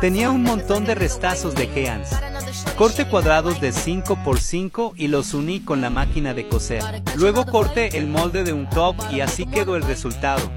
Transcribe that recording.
Tenía un montón de restazos de Geans. Corte cuadrados de 5 por 5 y los uní con la máquina de coser. Luego corté el molde de un top y así quedó el resultado.